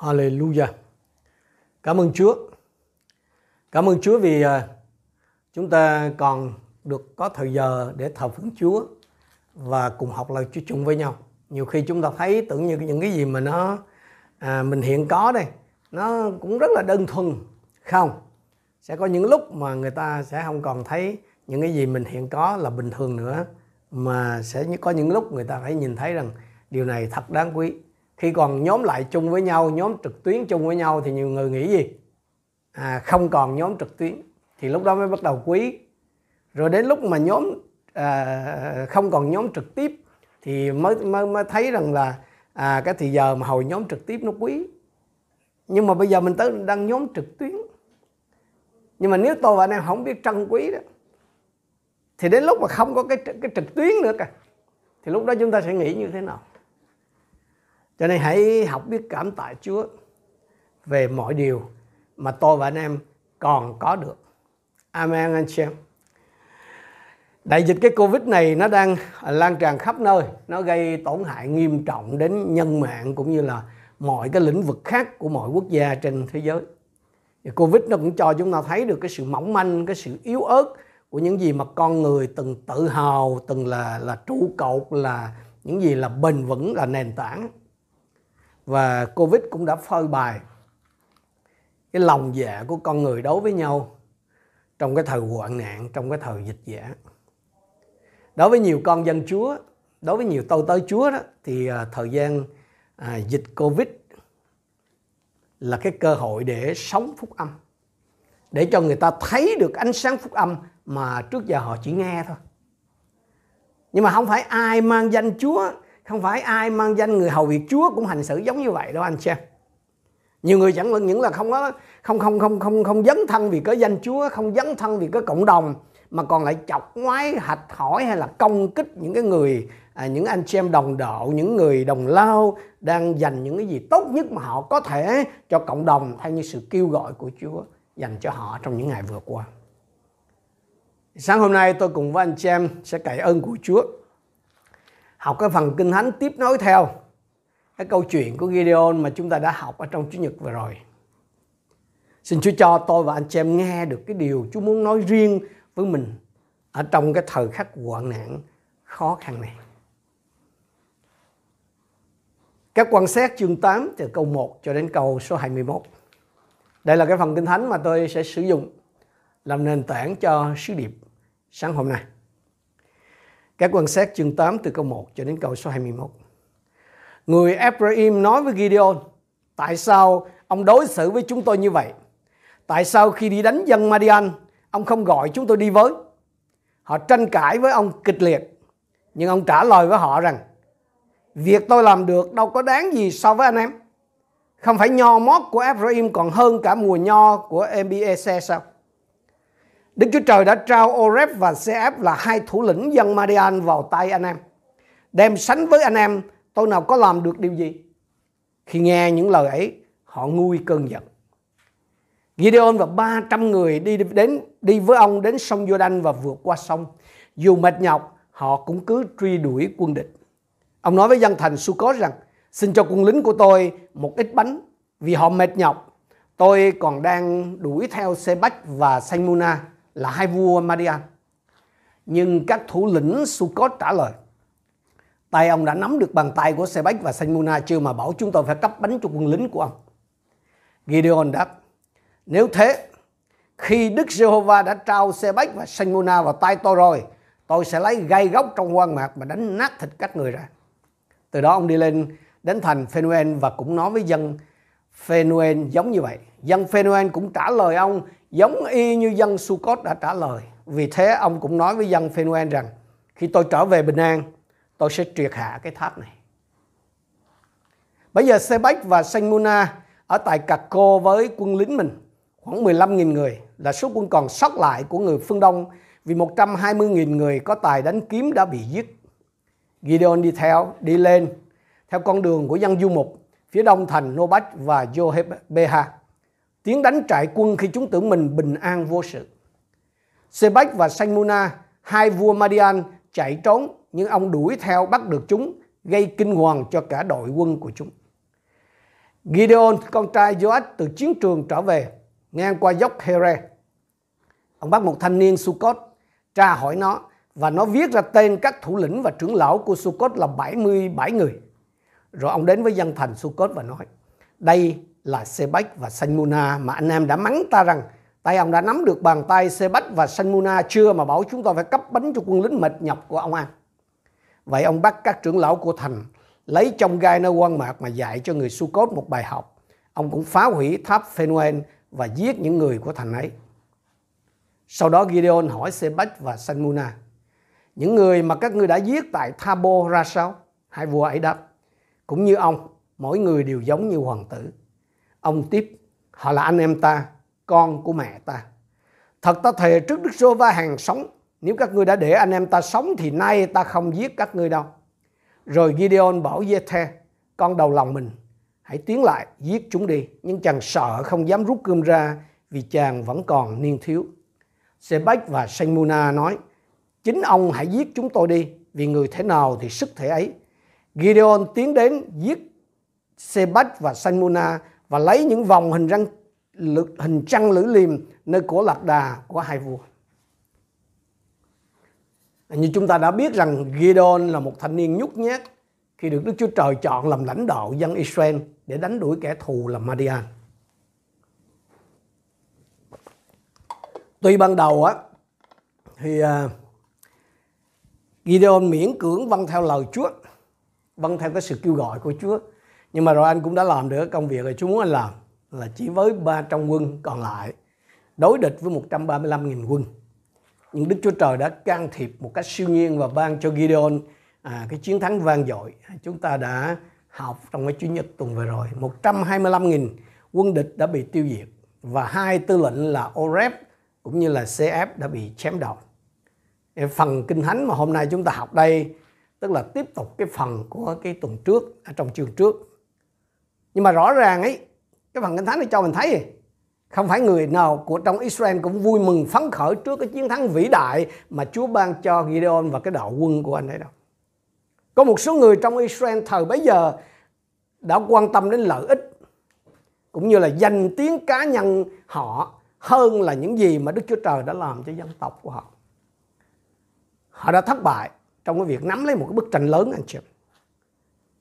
Hallelujah. Cảm ơn Chúa. Cảm ơn Chúa vì à, chúng ta còn được có thời giờ để thờ phượng Chúa và cùng học lời Chúa chung với nhau. Nhiều khi chúng ta thấy tưởng như những cái gì mà nó à, mình hiện có đây nó cũng rất là đơn thuần không sẽ có những lúc mà người ta sẽ không còn thấy những cái gì mình hiện có là bình thường nữa mà sẽ có những lúc người ta phải nhìn thấy rằng điều này thật đáng quý khi còn nhóm lại chung với nhau nhóm trực tuyến chung với nhau thì nhiều người nghĩ gì? À, không còn nhóm trực tuyến. Thì lúc đó mới bắt đầu quý. Rồi đến lúc mà nhóm à, không còn nhóm trực tiếp thì mới mới, mới thấy rằng là à, cái thì giờ mà hồi nhóm trực tiếp nó quý. Nhưng mà bây giờ mình tới đang nhóm trực tuyến. Nhưng mà nếu tôi và anh em không biết trân quý đó thì đến lúc mà không có cái cái trực tuyến nữa cả thì lúc đó chúng ta sẽ nghĩ như thế nào? Cho nên hãy học biết cảm tạ Chúa về mọi điều mà tôi và anh em còn có được. Amen anh chị em. Đại dịch cái Covid này nó đang lan tràn khắp nơi, nó gây tổn hại nghiêm trọng đến nhân mạng cũng như là mọi cái lĩnh vực khác của mọi quốc gia trên thế giới. Covid nó cũng cho chúng ta thấy được cái sự mỏng manh, cái sự yếu ớt của những gì mà con người từng tự hào, từng là là trụ cột, là những gì là bền vững, là nền tảng và covid cũng đã phơi bày cái lòng dạ của con người đối với nhau trong cái thời hoạn nạn trong cái thời dịch giả. Đối với nhiều con dân chúa đối với nhiều tôi tới chúa đó thì à, thời gian à, dịch covid là cái cơ hội để sống phúc âm để cho người ta thấy được ánh sáng phúc âm mà trước giờ họ chỉ nghe thôi. Nhưng mà không phải ai mang danh chúa không phải ai mang danh người hầu việc Chúa cũng hành xử giống như vậy đâu anh xem nhiều người chẳng những là không có không không không không không dấn thân vì có danh Chúa không dấn thân vì có cộng đồng mà còn lại chọc ngoái hạch hỏi hay là công kích những cái người à, những anh chị em đồng độ những người đồng lao đang dành những cái gì tốt nhất mà họ có thể cho cộng đồng theo như sự kêu gọi của Chúa dành cho họ trong những ngày vừa qua. Sáng hôm nay tôi cùng với anh chị em sẽ cậy ơn của Chúa học cái phần kinh thánh tiếp nối theo cái câu chuyện của Gideon mà chúng ta đã học ở trong Chủ nhật vừa rồi. Xin Chúa cho tôi và anh chị em nghe được cái điều Chúa muốn nói riêng với mình ở trong cái thời khắc hoạn nạn khó khăn này. Các quan sát chương 8 từ câu 1 cho đến câu số 21. Đây là cái phần kinh thánh mà tôi sẽ sử dụng làm nền tảng cho sứ điệp sáng hôm nay. Các quan sát chương 8 từ câu 1 cho đến câu số 21. Người Ephraim nói với Gideon, tại sao ông đối xử với chúng tôi như vậy? Tại sao khi đi đánh dân Madian, ông không gọi chúng tôi đi với? Họ tranh cãi với ông kịch liệt, nhưng ông trả lời với họ rằng, việc tôi làm được đâu có đáng gì so với anh em. Không phải nho mót của Ephraim còn hơn cả mùa nho của MBEC sao? Đức Chúa Trời đã trao Oreb và Seab là hai thủ lĩnh dân Madian vào tay anh em. Đem sánh với anh em, tôi nào có làm được điều gì? Khi nghe những lời ấy, họ nguôi cơn giận. Gideon và 300 người đi đến đi với ông đến sông Jordan và vượt qua sông. Dù mệt nhọc, họ cũng cứ truy đuổi quân địch. Ông nói với dân thành Sukkot rằng, xin cho quân lính của tôi một ít bánh vì họ mệt nhọc. Tôi còn đang đuổi theo Sebach và Saimuna là hai vua Madian. Nhưng các thủ lĩnh Sukkot trả lời, tay ông đã nắm được bàn tay của Sebek và Sanmuna chưa mà bảo chúng tôi phải cấp bánh cho quân lính của ông. Gideon đáp, nếu thế, khi Đức Giê-hô-va đã trao Sebek và Sanmuna vào tay tôi rồi, tôi sẽ lấy gai góc trong quan mạc và đánh nát thịt các người ra. Từ đó ông đi lên đến thành Phanuel và cũng nói với dân Phanuel giống như vậy. Dân Phanuel cũng trả lời ông giống y như dân Sukkot đã trả lời. Vì thế ông cũng nói với dân Phanuel rằng khi tôi trở về bình an, tôi sẽ triệt hạ cái tháp này. Bây giờ Sebek và Sanmuna ở tại Cacco với quân lính mình khoảng 15.000 người là số quân còn sót lại của người phương Đông vì 120.000 người có tài đánh kiếm đã bị giết. Gideon đi theo, đi lên theo con đường của dân du mục phía đông thành Nobach và Johebeha tiến đánh trại quân khi chúng tưởng mình bình an vô sự. Sebek và Sanmuna, hai vua Madian chạy trốn nhưng ông đuổi theo bắt được chúng gây kinh hoàng cho cả đội quân của chúng. Gideon, con trai Joach từ chiến trường trở về, ngang qua dốc Here. Ông bắt một thanh niên Sukkot, tra hỏi nó, và nó viết ra tên các thủ lĩnh và trưởng lão của Sukkot là 77 người. Rồi ông đến với dân thành Sukkot và nói, đây là Sebek và Sanmuna mà anh em đã mắng ta rằng tay ông đã nắm được bàn tay Sebek và Sanmuna chưa mà bảo chúng tôi phải cấp bánh cho quân lính mệt nhọc của ông ăn. Vậy ông bắt các trưởng lão của thành lấy trong gai nơi quan mạc mà dạy cho người Sukkot một bài học. Ông cũng phá hủy tháp Phanuel và giết những người của thành ấy. Sau đó Gideon hỏi Sebek và Sanmuna, những người mà các ngươi đã giết tại Thabo ra sao? Hai vua ấy đáp, cũng như ông, mỗi người đều giống như hoàng tử. Ông tiếp, họ là anh em ta, con của mẹ ta. Thật ta thề trước Đức Sô Va hàng sống, nếu các ngươi đã để anh em ta sống thì nay ta không giết các ngươi đâu. Rồi Gideon bảo Giê-the, con đầu lòng mình, hãy tiến lại giết chúng đi. Nhưng chàng sợ không dám rút cơm ra vì chàng vẫn còn niên thiếu. Sebek và Sengmuna nói, chính ông hãy giết chúng tôi đi, vì người thế nào thì sức thể ấy. Gideon tiến đến giết Sebek và Sengmuna và lấy những vòng hình răng hình trăng lưỡi liềm nơi cổ lạc đà của hai vua. Như chúng ta đã biết rằng Gideon là một thanh niên nhút nhát khi được Đức Chúa Trời chọn làm lãnh đạo dân Israel để đánh đuổi kẻ thù là Madian. Tuy ban đầu á thì à, Gideon miễn cưỡng vâng theo lời Chúa, vâng theo cái sự kêu gọi của Chúa. Nhưng mà rồi anh cũng đã làm được công việc rồi Chúa muốn anh làm là chỉ với ba trong quân còn lại đối địch với 135.000 quân. Nhưng Đức Chúa Trời đã can thiệp một cách siêu nhiên và ban cho Gideon à, cái chiến thắng vang dội. Chúng ta đã học trong cái Chủ nhật tuần vừa rồi. 125.000 quân địch đã bị tiêu diệt và hai tư lệnh là Oreb cũng như là CF đã bị chém đầu. Phần kinh thánh mà hôm nay chúng ta học đây tức là tiếp tục cái phần của cái tuần trước ở trong chương trước. Nhưng mà rõ ràng ấy, cái phần kinh thánh này cho mình thấy, không phải người nào của trong Israel cũng vui mừng phấn khởi trước cái chiến thắng vĩ đại mà Chúa ban cho Gideon và cái đạo quân của anh ấy đâu. Có một số người trong Israel thời bấy giờ đã quan tâm đến lợi ích, cũng như là danh tiếng cá nhân họ hơn là những gì mà Đức Chúa Trời đã làm cho dân tộc của họ. Họ đã thất bại trong cái việc nắm lấy một cái bức tranh lớn, anh chị.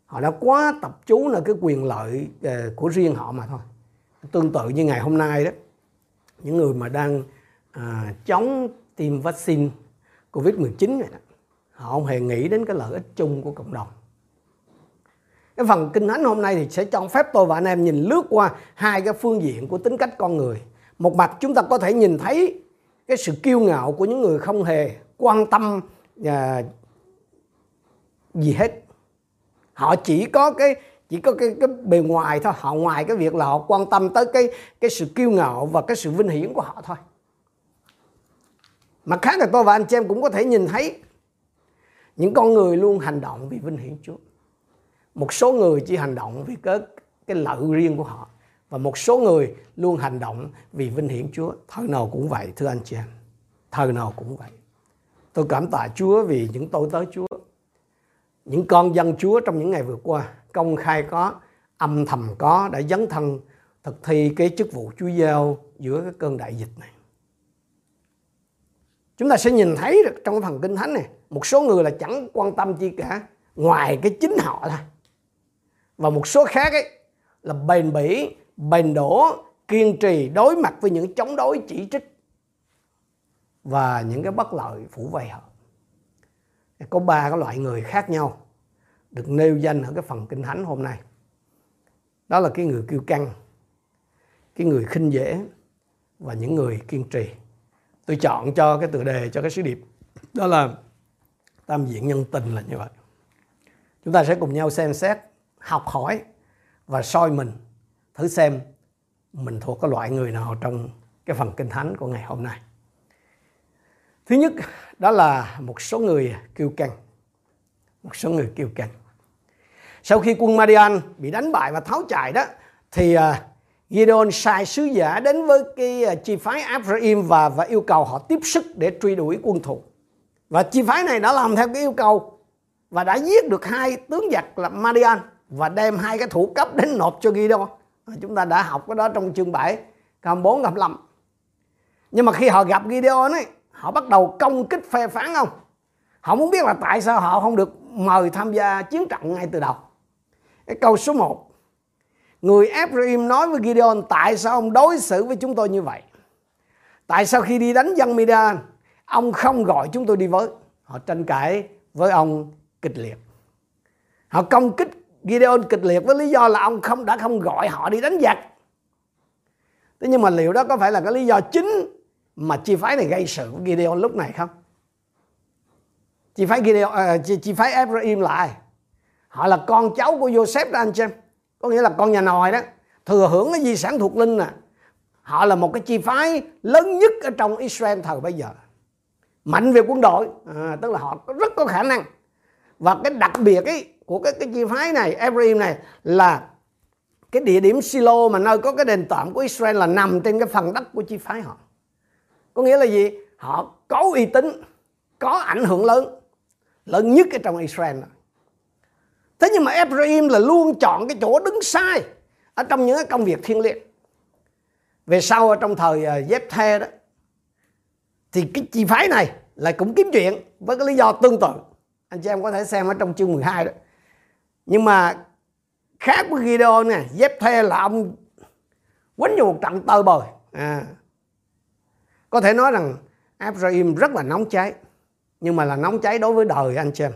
Họ đã quá tập chú là cái quyền lợi ờ, của riêng họ mà thôi. Tương tự như ngày hôm nay đó, những người mà đang à, chống tiêm vaccine Covid-19 này đó, họ không hề nghĩ đến cái lợi ích chung của cộng đồng. Cái phần kinh thánh hôm nay thì sẽ cho phép tôi và anh em nhìn lướt qua hai cái phương diện của tính cách con người. Một mặt chúng ta có thể nhìn thấy cái sự kiêu ngạo của những người không hề quan tâm à, gì hết. Họ chỉ có cái chỉ có cái, cái bề ngoài thôi. Họ ngoài cái việc là họ quan tâm tới cái cái sự kiêu ngạo và cái sự vinh hiển của họ thôi. Mặt khác là tôi và anh chị em cũng có thể nhìn thấy những con người luôn hành động vì vinh hiển Chúa. Một số người chỉ hành động vì cái cái lợi riêng của họ và một số người luôn hành động vì vinh hiển Chúa. Thời nào cũng vậy thưa anh chị em. Thời nào cũng vậy. Tôi cảm tạ Chúa vì những tôi tới Chúa những con dân Chúa trong những ngày vừa qua, công khai có, âm thầm có, đã dấn thân thực thi cái chức vụ Chúa giao giữa cái cơn đại dịch này. Chúng ta sẽ nhìn thấy được trong phần kinh thánh này, một số người là chẳng quan tâm chi cả, ngoài cái chính họ thôi. Và một số khác ấy là bền bỉ, bền đổ, kiên trì, đối mặt với những chống đối chỉ trích và những cái bất lợi phủ vây họ có ba cái loại người khác nhau được nêu danh ở cái phần kinh thánh hôm nay. Đó là cái người kiêu căng, cái người khinh dễ và những người kiên trì. Tôi chọn cho cái tựa đề cho cái sứ điệp. Đó là tam diện nhân tình là như vậy. Chúng ta sẽ cùng nhau xem xét, học hỏi và soi mình, thử xem mình thuộc cái loại người nào trong cái phần kinh thánh của ngày hôm nay thứ nhất đó là một số người kiêu căng một số người kiêu căng sau khi quân Madian bị đánh bại và tháo chạy đó, thì à, Gideon sai sứ giả đến với cái à, chi phái Ephraim và và yêu cầu họ tiếp sức để truy đuổi quân thù. Và chi phái này đã làm theo cái yêu cầu và đã giết được hai tướng giặc là Madian và đem hai cái thủ cấp đến nộp cho Gideon. À, chúng ta đã học cái đó trong chương 7 câu 4 câu 5 nhưng mà khi họ gặp Gideon ấy họ bắt đầu công kích phê phán không họ muốn biết là tại sao họ không được mời tham gia chiến trận ngay từ đầu. Cái câu số 1 người Ephraim nói với Gideon, tại sao ông đối xử với chúng tôi như vậy? Tại sao khi đi đánh dân Midian, ông không gọi chúng tôi đi với? Họ tranh cãi với ông kịch liệt. Họ công kích Gideon kịch liệt với lý do là ông không, đã không gọi họ đi đánh giặc. Thế nhưng mà liệu đó có phải là cái lý do chính mà chi phái này gây sự với Gideon lúc này không? Chi phái Gideon uh, chi, chi phái Ephraim lại họ là con cháu của Joseph đó anh xem. có nghĩa là con nhà nòi đó. Thừa hưởng cái di sản thuộc linh nè. Họ là một cái chi phái lớn nhất ở trong Israel thời bây giờ. Mạnh về quân đội. À, tức là họ rất có khả năng. Và cái đặc biệt ấy của cái cái chi phái này Ephraim này là cái địa điểm Silo mà nơi có cái đền tạm của Israel là nằm trên cái phần đất của chi phái họ có nghĩa là gì? Họ có uy tín, có ảnh hưởng lớn lớn nhất ở trong Israel. Thế nhưng mà Ephraim là luôn chọn cái chỗ đứng sai ở trong những cái công việc thiên liêng. Về sau ở trong thời ờ, dép the đó, thì cái chi phái này lại cũng kiếm chuyện với cái lý do tương tự. Anh chị em có thể xem ở trong chương 12 đó. Nhưng mà khác với Gideon nè dép the là ông quánh vô một trận tơi bời. À có thể nói rằng Ephraim rất là nóng cháy nhưng mà là nóng cháy đối với đời anh chị em.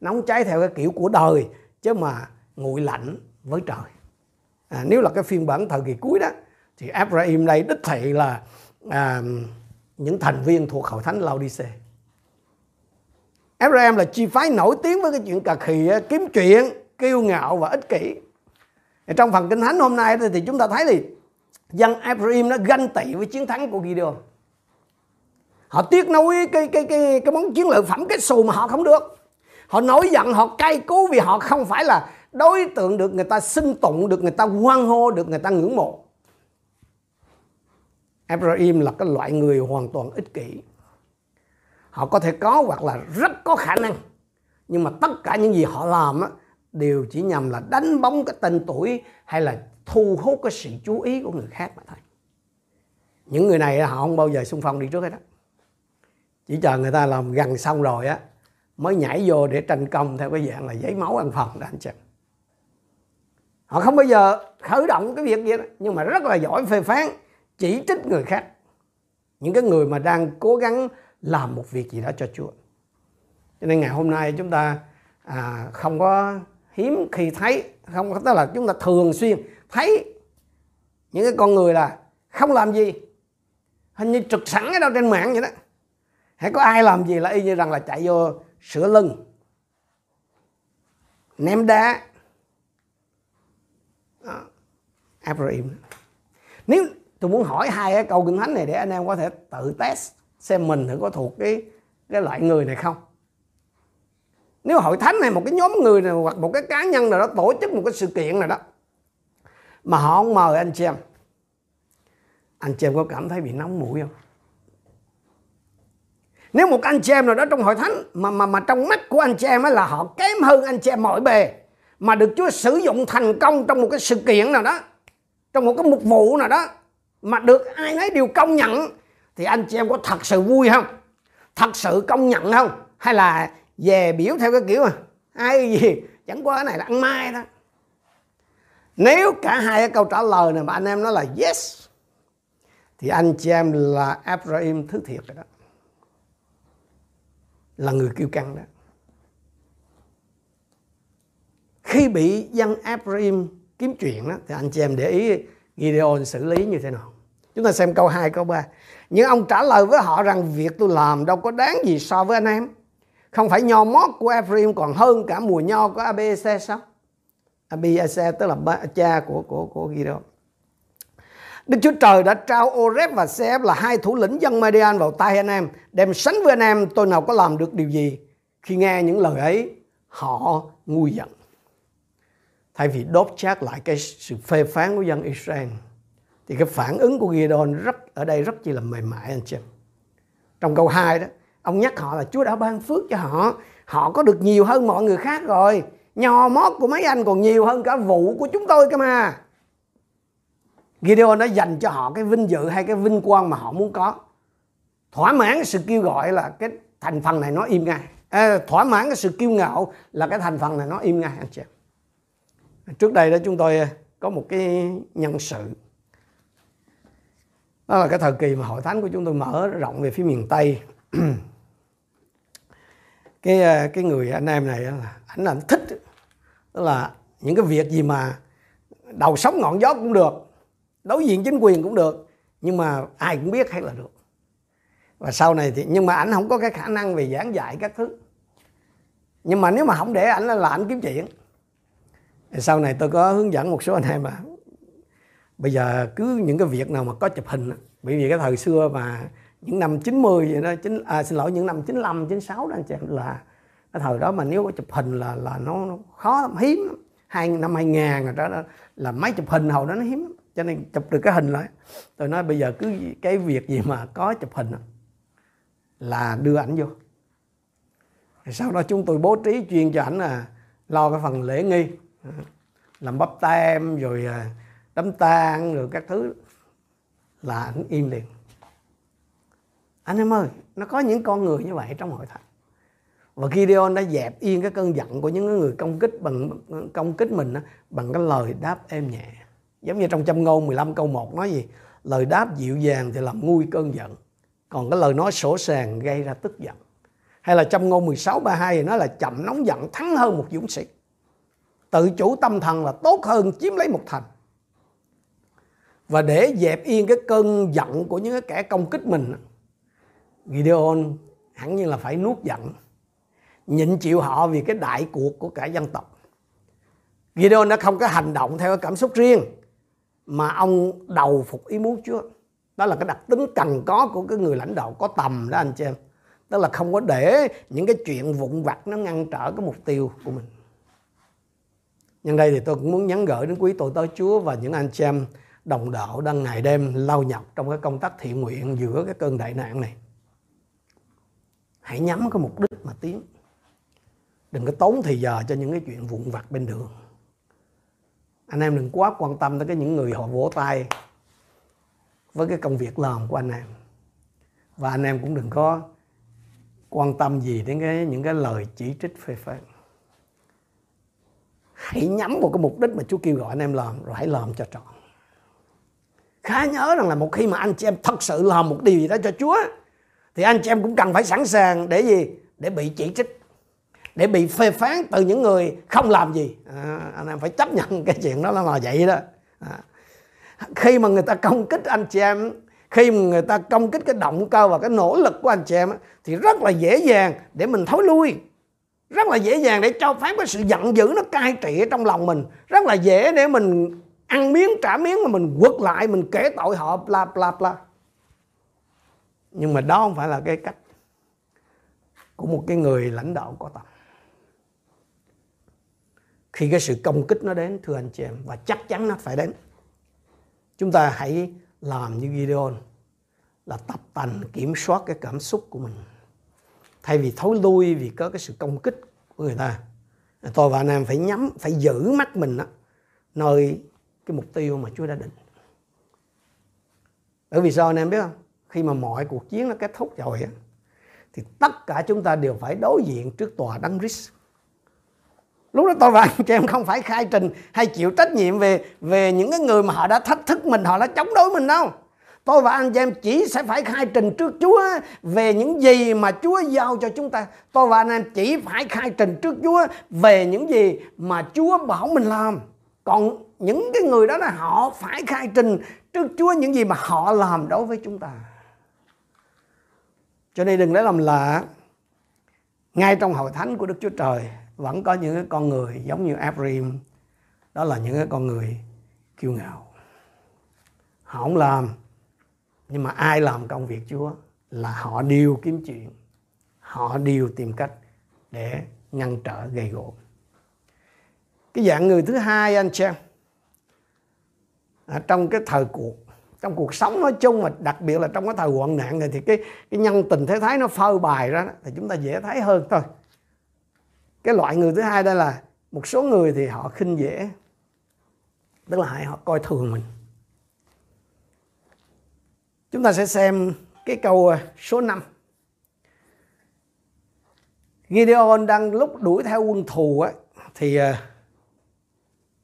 Nóng cháy theo cái kiểu của đời chứ mà nguội lạnh với trời. À, nếu là cái phiên bản thời kỳ cuối đó thì Ephraim đây đích thị là à, những thành viên thuộc hội thánh Laodice. Ephraim là chi phái nổi tiếng với cái chuyện cà khì kiếm chuyện kiêu ngạo và ích kỷ. Trong phần kinh thánh hôm nay thì chúng ta thấy thì dân Ephraim nó ganh tị với chiến thắng của Gideon họ tiếc nuối cái cái cái cái món chiến lợi phẩm cái xù mà họ không được. Họ nổi giận họ cay cú vì họ không phải là đối tượng được người ta xưng tụng được người ta hoan hô được người ta ngưỡng mộ. Ephraim là cái loại người hoàn toàn ích kỷ. Họ có thể có hoặc là rất có khả năng nhưng mà tất cả những gì họ làm á, đều chỉ nhằm là đánh bóng cái tên tuổi hay là thu hút cái sự chú ý của người khác mà thôi. Những người này họ không bao giờ xung phong đi trước hết đó chỉ chờ người ta làm gần xong rồi á mới nhảy vô để tranh công theo cái dạng là giấy máu ăn phần đó anh chị. Họ không bao giờ khởi động cái việc gì đó nhưng mà rất là giỏi phê phán chỉ trích người khác. Những cái người mà đang cố gắng làm một việc gì đó cho Chúa. Cho nên ngày hôm nay chúng ta à, không có hiếm khi thấy không có tức là chúng ta thường xuyên thấy những cái con người là không làm gì hình như trực sẵn ở đâu trên mạng vậy đó hãy có ai làm gì là y như rằng là chạy vô sửa lưng, ném đá? Đó. Abraham. Nếu tôi muốn hỏi hai cái câu kinh thánh này để anh em có thể tự test xem mình thử có thuộc cái cái loại người này không. Nếu hội thánh này một cái nhóm người này hoặc một cái cá nhân nào đó tổ chức một cái sự kiện nào đó mà họ không mời anh chị em, anh chị em có cảm thấy bị nóng mũi không? Nếu một anh chị em nào đó trong hội thánh mà mà mà trong mắt của anh chị em ấy là họ kém hơn anh chị em mọi bề, mà được Chúa sử dụng thành công trong một cái sự kiện nào đó, trong một cái mục vụ nào đó, mà được ai nấy đều công nhận, thì anh chị em có thật sự vui không? Thật sự công nhận không? Hay là về biểu theo cái kiểu mà ai gì, chẳng qua cái này là ăn mai đó nếu cả hai cái câu trả lời này mà anh em nói là yes, thì anh chị em là Abraham thứ thiệt rồi đó là người kiêu căng đó. Khi bị dân Abraham kiếm chuyện đó, thì anh chị em để ý Gideon xử lý như thế nào. Chúng ta xem câu 2 câu 3 nhưng ông trả lời với họ rằng, việc tôi làm đâu có đáng gì so với anh em. Không phải nho mót của Ephraim còn hơn cả mùa nho của ABC sao? ABC tức là cha của của của Gideon. Đức Chúa Trời đã trao Oreb và Seb là hai thủ lĩnh dân Madian vào tay anh em. Đem sánh với anh em tôi nào có làm được điều gì. Khi nghe những lời ấy, họ ngu giận. Thay vì đốt chát lại cái sự phê phán của dân Israel, thì cái phản ứng của Gideon rất ở đây rất chỉ là mềm mại anh chị. Trong câu 2 đó, ông nhắc họ là Chúa đã ban phước cho họ. Họ có được nhiều hơn mọi người khác rồi. Nhò mót của mấy anh còn nhiều hơn cả vụ của chúng tôi cơ mà Gideon đã dành cho họ cái vinh dự hay cái vinh quang mà họ muốn có. Thỏa mãn sự kêu gọi là cái thành phần này nó im ngay. À, thỏa mãn cái sự kiêu ngạo là cái thành phần này nó im ngay anh chị trước đây đó chúng tôi ờ, có một cái nhân sự. Đó là cái thời kỳ mà hội thánh của chúng tôi mở rộng về phía miền tây. Cái ờ, cái người anh em này là anh là thích. Tức là những cái việc gì mà đầu sóng ngọn gió cũng được đối diện chính quyền cũng được nhưng mà ai cũng biết hay là được. Và sau này thì nhưng mà ảnh không có cái khả năng về giảng dạy các thứ. Nhưng mà nếu mà không để ảnh là ảnh kiếm chuyện. Thì sau này tôi có hướng dẫn một số anh em mà bây giờ cứ những cái việc nào mà có chụp hình bởi vì cái thời xưa mà những năm 90 vậy đó chính à, xin lỗi những năm 95 96 đó anh chị là cái thời đó mà nếu có chụp hình là là nó, nó khó lắm, hiếm lắm. hai năm 2000 rồi đó, là máy chụp hình hồi đó nó hiếm cho nên chụp được cái hình lại. Tôi nói bây giờ cứ cái việc gì mà có chụp hình là đưa ảnh vô. Sau đó chúng tôi bố trí chuyên cho ảnh là lo cái phần lễ nghi à, làm bắp tem rồi à, đám đấm tang rồi các thứ, là ảnh im liền. Anh em ơi, nó có những con người như vậy trong hội thánh. Và Gideon đã dẹp yên cái cơn giận của những người công kích bằng, công kích mình bằng cái lời đáp êm nhẹ giống như trong châm ngôn 15 câu 1 nói gì? Lời đáp dịu dàng thì làm nguôi cơn giận. Còn cái lời nói sổ sàng gây ra tức giận. Hay là châm ngôn 16 32 thì nói là chậm nóng giận, thắng hơn một dũng sĩ. Tự chủ tâm thần là tốt hơn chiếm lấy một thành. Và để dẹp yên cái cơn giận của những cái kẻ công kích mình, Gideon hẳn nhiên là phải nuốt giận, nhịn chịu họ vì cái đại cuộc của cả dân tộc. Gideon đã không có hành động theo cảm xúc riêng mà ông đầu phục ý muốn Chúa đó là cái đặc tính cần có của cái người lãnh đạo có tầm đó, anh chị em. Tức là không có để những cái chuyện vụn vặt nó ngăn trở cái mục tiêu của mình. Nhân đây thì tôi cũng muốn nhắn gửi đến quý tội tớ Chúa và những anh chị em đồng đạo đang ngày đêm lao nhọc trong cái công tác thiện nguyện giữa cái cơn đại nạn này. Hãy nhắm cái mục đích mà tiến. Đừng có tốn thời giờ cho những cái chuyện vụn vặt bên đường anh em đừng quá quan tâm tới cái những người họ vỗ tay với cái công việc làm của anh em. Và anh em cũng đừng có quan tâm gì đến cái những cái lời chỉ trích phê phán. Hãy nhắm vào cái mục đích mà Chúa kêu gọi anh em làm, rồi hãy làm cho trọn. Khá nhớ rằng là một khi mà anh chị em thật sự làm một điều gì đó cho Chúa, thì anh chị em cũng cần phải sẵn sàng để gì? Để bị chỉ trích để bị phê phán từ những người không làm gì. À, anh em phải chấp nhận cái chuyện đó là vậy đó. À. khi mà người ta công kích anh chị em khi mà người ta công kích cái động cơ và cái nỗ lực của anh chị em thì rất là dễ dàng để mình thối lui. Rất là dễ dàng để cho phép cái sự giận dữ nó cai trị trong lòng mình. Rất là dễ để mình ăn miếng trả miếng mà mình quật lại mình kể tội họ bla bla bla. Nhưng mà đó không phải là cái cách của một cái người lãnh đạo có tầm khi cái sự công kích nó đến thưa anh chị em và chắc chắn nó phải đến chúng ta hãy làm như Gideon là tập tành kiểm soát cái cảm xúc của mình. Thay vì thối lui vì có cái sự công kích của người ta tôi và anh em phải nhắm phải giữ mắt mình đó, nơi cái mục tiêu mà Chúa đã định. Bởi vì sao anh em biết không? Khi mà mọi cuộc chiến nó kết thúc rồi thì tất cả chúng ta đều phải đối diện trước tòa đấng Christ lúc đó tôi và anh chị em không phải khai trình hay chịu trách nhiệm về về những cái người mà họ đã thách thức mình, họ đã chống đối mình đâu. Tôi và anh chị em chỉ sẽ phải khai trình trước Chúa về những gì mà Chúa giao cho chúng ta. Tôi và anh em chỉ phải khai trình trước Chúa về những gì mà Chúa bảo mình làm. Còn những cái người đó là họ phải khai trình trước Chúa những gì mà họ làm đối với chúng ta. Cho nên đừng lấy làm lạ. Ngay trong hội thánh của Đức Chúa Trời vẫn có những cái con người giống như Abraham đó là những cái con người kiêu ngạo. Họ không làm nhưng mà ai làm công việc Chúa là họ đều kiếm chuyện họ đều tìm cách để ngăn trở gây gỗ. Cái dạng người thứ hai anh xem à, trong cái thời cuộc trong cuộc sống nói chung mà đặc biệt là trong cái thời hoạn nạn này thì cái cái nhân tình thế thái nó phơi bài ra thì chúng ta dễ thấy hơn thôi cái loại người thứ hai đây là một số người thì họ khinh dễ, tức là họ coi thường mình Chúng ta sẽ xem cái câu ờ, số 5. Gideon đang lúc đuổi theo quân thù á, thì ờ,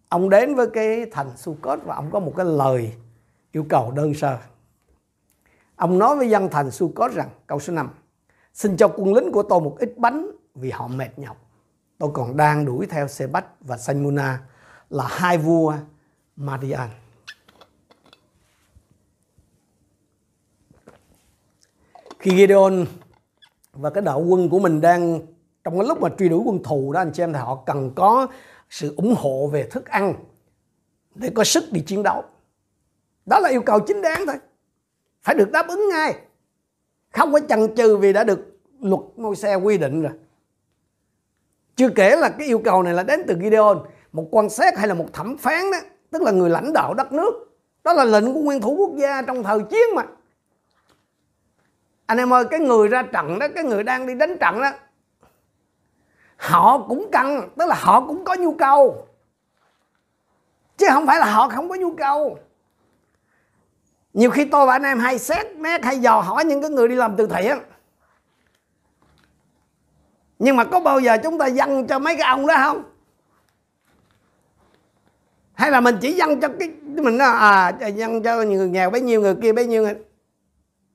ông đến với cái thành Sukkot và ông có một cái lời yêu cầu đơn sơ. Ông nói với dân thành Sukkot rằng, câu số 5 Xin cho quân lính của tôi một ít bánh vì họ mệt nhọc. Tôi còn đang đuổi theo Sebach và Sanmuna là hai vua Madian. Khi Gideon và cái đạo quân của mình đang, trong cái lúc mà truy đuổi quân thù đó, anh chị em, thì họ cần có sự ủng hộ về thức ăn để có sức đi chiến đấu. Đó là yêu cầu chính đáng thôi. Phải được đáp ứng ngay. Không có chần chừ vì đã được luật môi xe quy định rồi. Chưa kể là cái yêu cầu này là đến từ Gideon, một quan sát hay là một thẩm phán đó, tức là người lãnh đạo đất nước. Đó là lệnh của nguyên thủ quốc gia trong thời chiến mà. Anh em ơi, cái người ra trận đó, cái người đang đi đánh trận đó, họ cũng cần, tức là họ cũng có nhu cầu. Chứ không phải là họ không có nhu cầu. Nhiều khi tôi và anh em hay xét nét hay dò hỏi những cái người đi làm từ thiện nhưng mà có bao giờ chúng ta dâng cho mấy cái ông đó không? Hay là mình chỉ dâng cho cái mình nói à dâng cho người nghèo bấy nhiêu người kia bấy nhiêu. Người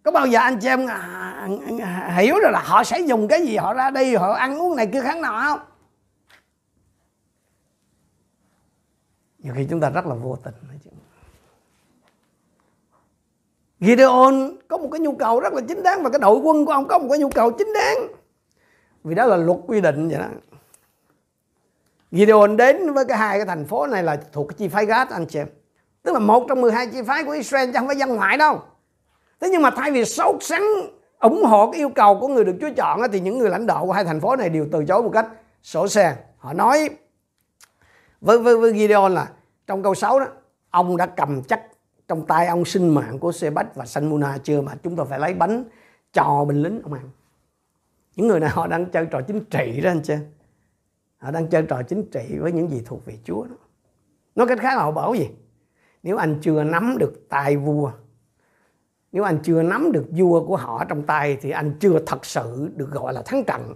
có bao giờ anh chị em à, à, à, hiểu rồi là họ sẽ dùng cái gì họ ra đi họ ăn uống này kia khác nào không? Nhiều khi chúng ta rất là vô tình Gideon có một cái nhu cầu rất là chính đáng và cái đội quân của ông có một cái nhu cầu chính đáng vì đó là luật quy định vậy đó. Gideon đến với cái hai cái thành phố này là thuộc cái chi phái Gad anh chị em. Tức là một trong 12 chi phái của Israel chứ không phải dân ngoại đâu. Thế nhưng mà thay vì sốt sắng ủng hộ cái yêu cầu của người được Chúa chọn thì những người lãnh đạo của hai thành phố này đều từ chối một cách sổ sàng họ nói với, với, với Gideon là trong câu 6 đó ông đã cầm chắc trong tay ông sinh mạng của Sebach và Sanmuna chưa mà chúng tôi phải lấy bánh cho binh lính ông ăn những người này họ đang chơi trò chính trị đó anh chị. Họ đang chơi trò chính trị với những gì thuộc về Chúa đó. nói cách khác là họ bảo gì? Nếu anh chưa nắm được tài vua nếu anh chưa nắm được vua của họ trong tay thì anh chưa thật sự được gọi là thắng trận.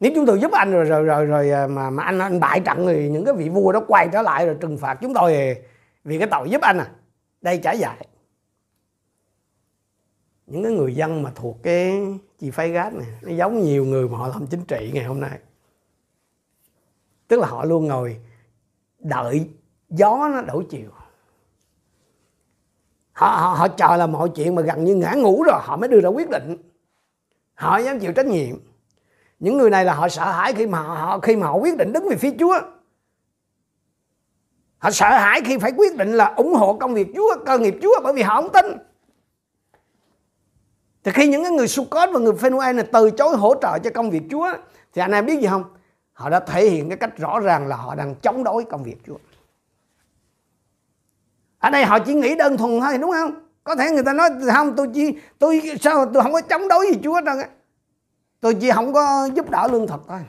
Nếu chúng tôi giúp anh rồi rồi rồi, rồi à, mà mà anh anh bại trận thì những cái vị vua đó quay trở lại rồi trừng phạt chúng tôi. Vì cái tội giúp anh à. Đây trả giải những cái người dân mà thuộc cái chi phái gát này nó giống nhiều người mà họ làm chính trị ngày hôm nay. Tức là họ luôn ngồi đợi gió nó đổi chiều. Họ, họ họ chờ là mọi chuyện mà gần như ngã ngủ rồi họ mới đưa ra quyết định. Họ dám chịu trách nhiệm. Những người này là họ sợ hãi khi mà họ khi mà họ quyết định đứng về phía Chúa. Họ sợ hãi khi phải quyết định là ủng hộ công việc Chúa cơ nghiệp Chúa bởi vì họ không tin thì khi những cái người Sukkot và người Phanuel này từ chối hỗ trợ cho công việc Chúa, thì anh em biết gì không? Họ đã thể hiện cái cách rõ ràng là họ đang chống đối công việc Chúa. Ở đây họ chỉ nghĩ đơn thuần thôi, đúng không? Có thể người ta nói, không, tôi chỉ, tôi sao tôi không có chống đối gì Chúa đâu Tôi chỉ không có giúp đỡ lương thực thôi.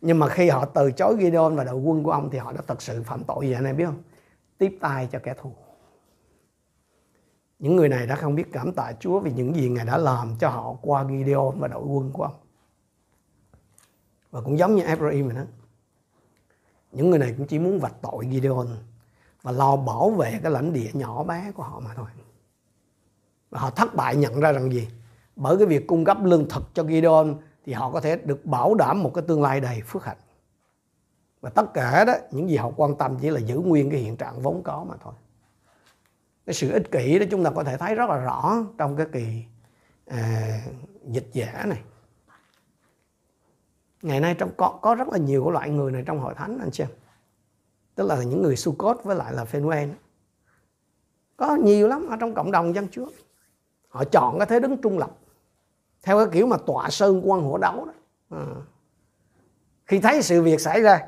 Nhưng mà khi họ từ chối Gideon và đội quân của ông thì họ đã thật sự phạm tội gì anh em biết không? Tiếp tay cho kẻ thù. Những người này đã không biết cảm tạ Chúa vì những gì Ngài đã làm cho họ qua Gideon và đội quân của ông. Và cũng giống như Ephraim đó. Những người này cũng chỉ muốn vạch tội Gideon và lo bảo vệ cái lãnh địa nhỏ bé của họ mà thôi. Và họ thất bại nhận ra rằng gì? Bởi cái việc cung cấp lương thực cho Gideon thì họ có thể được bảo đảm một cái tương lai đầy phước hạnh. Và tất cả đó, những gì họ quan tâm chỉ là giữ nguyên cái hiện trạng vốn có mà thôi cái sự ích kỷ đó chúng ta có thể thấy rất là rõ trong cái kỳ à, dịch giả này. Ngày nay trong có có rất là nhiều cái loại người này trong hội thánh anh xem tức là những người su cốt với lại là Phanuel. Có nhiều lắm ở trong cộng đồng dân chúa. Họ chọn cái thế đứng trung lập theo cái kiểu mà tọa sơn quan hổ đấu đó. À. khi thấy sự việc xảy ra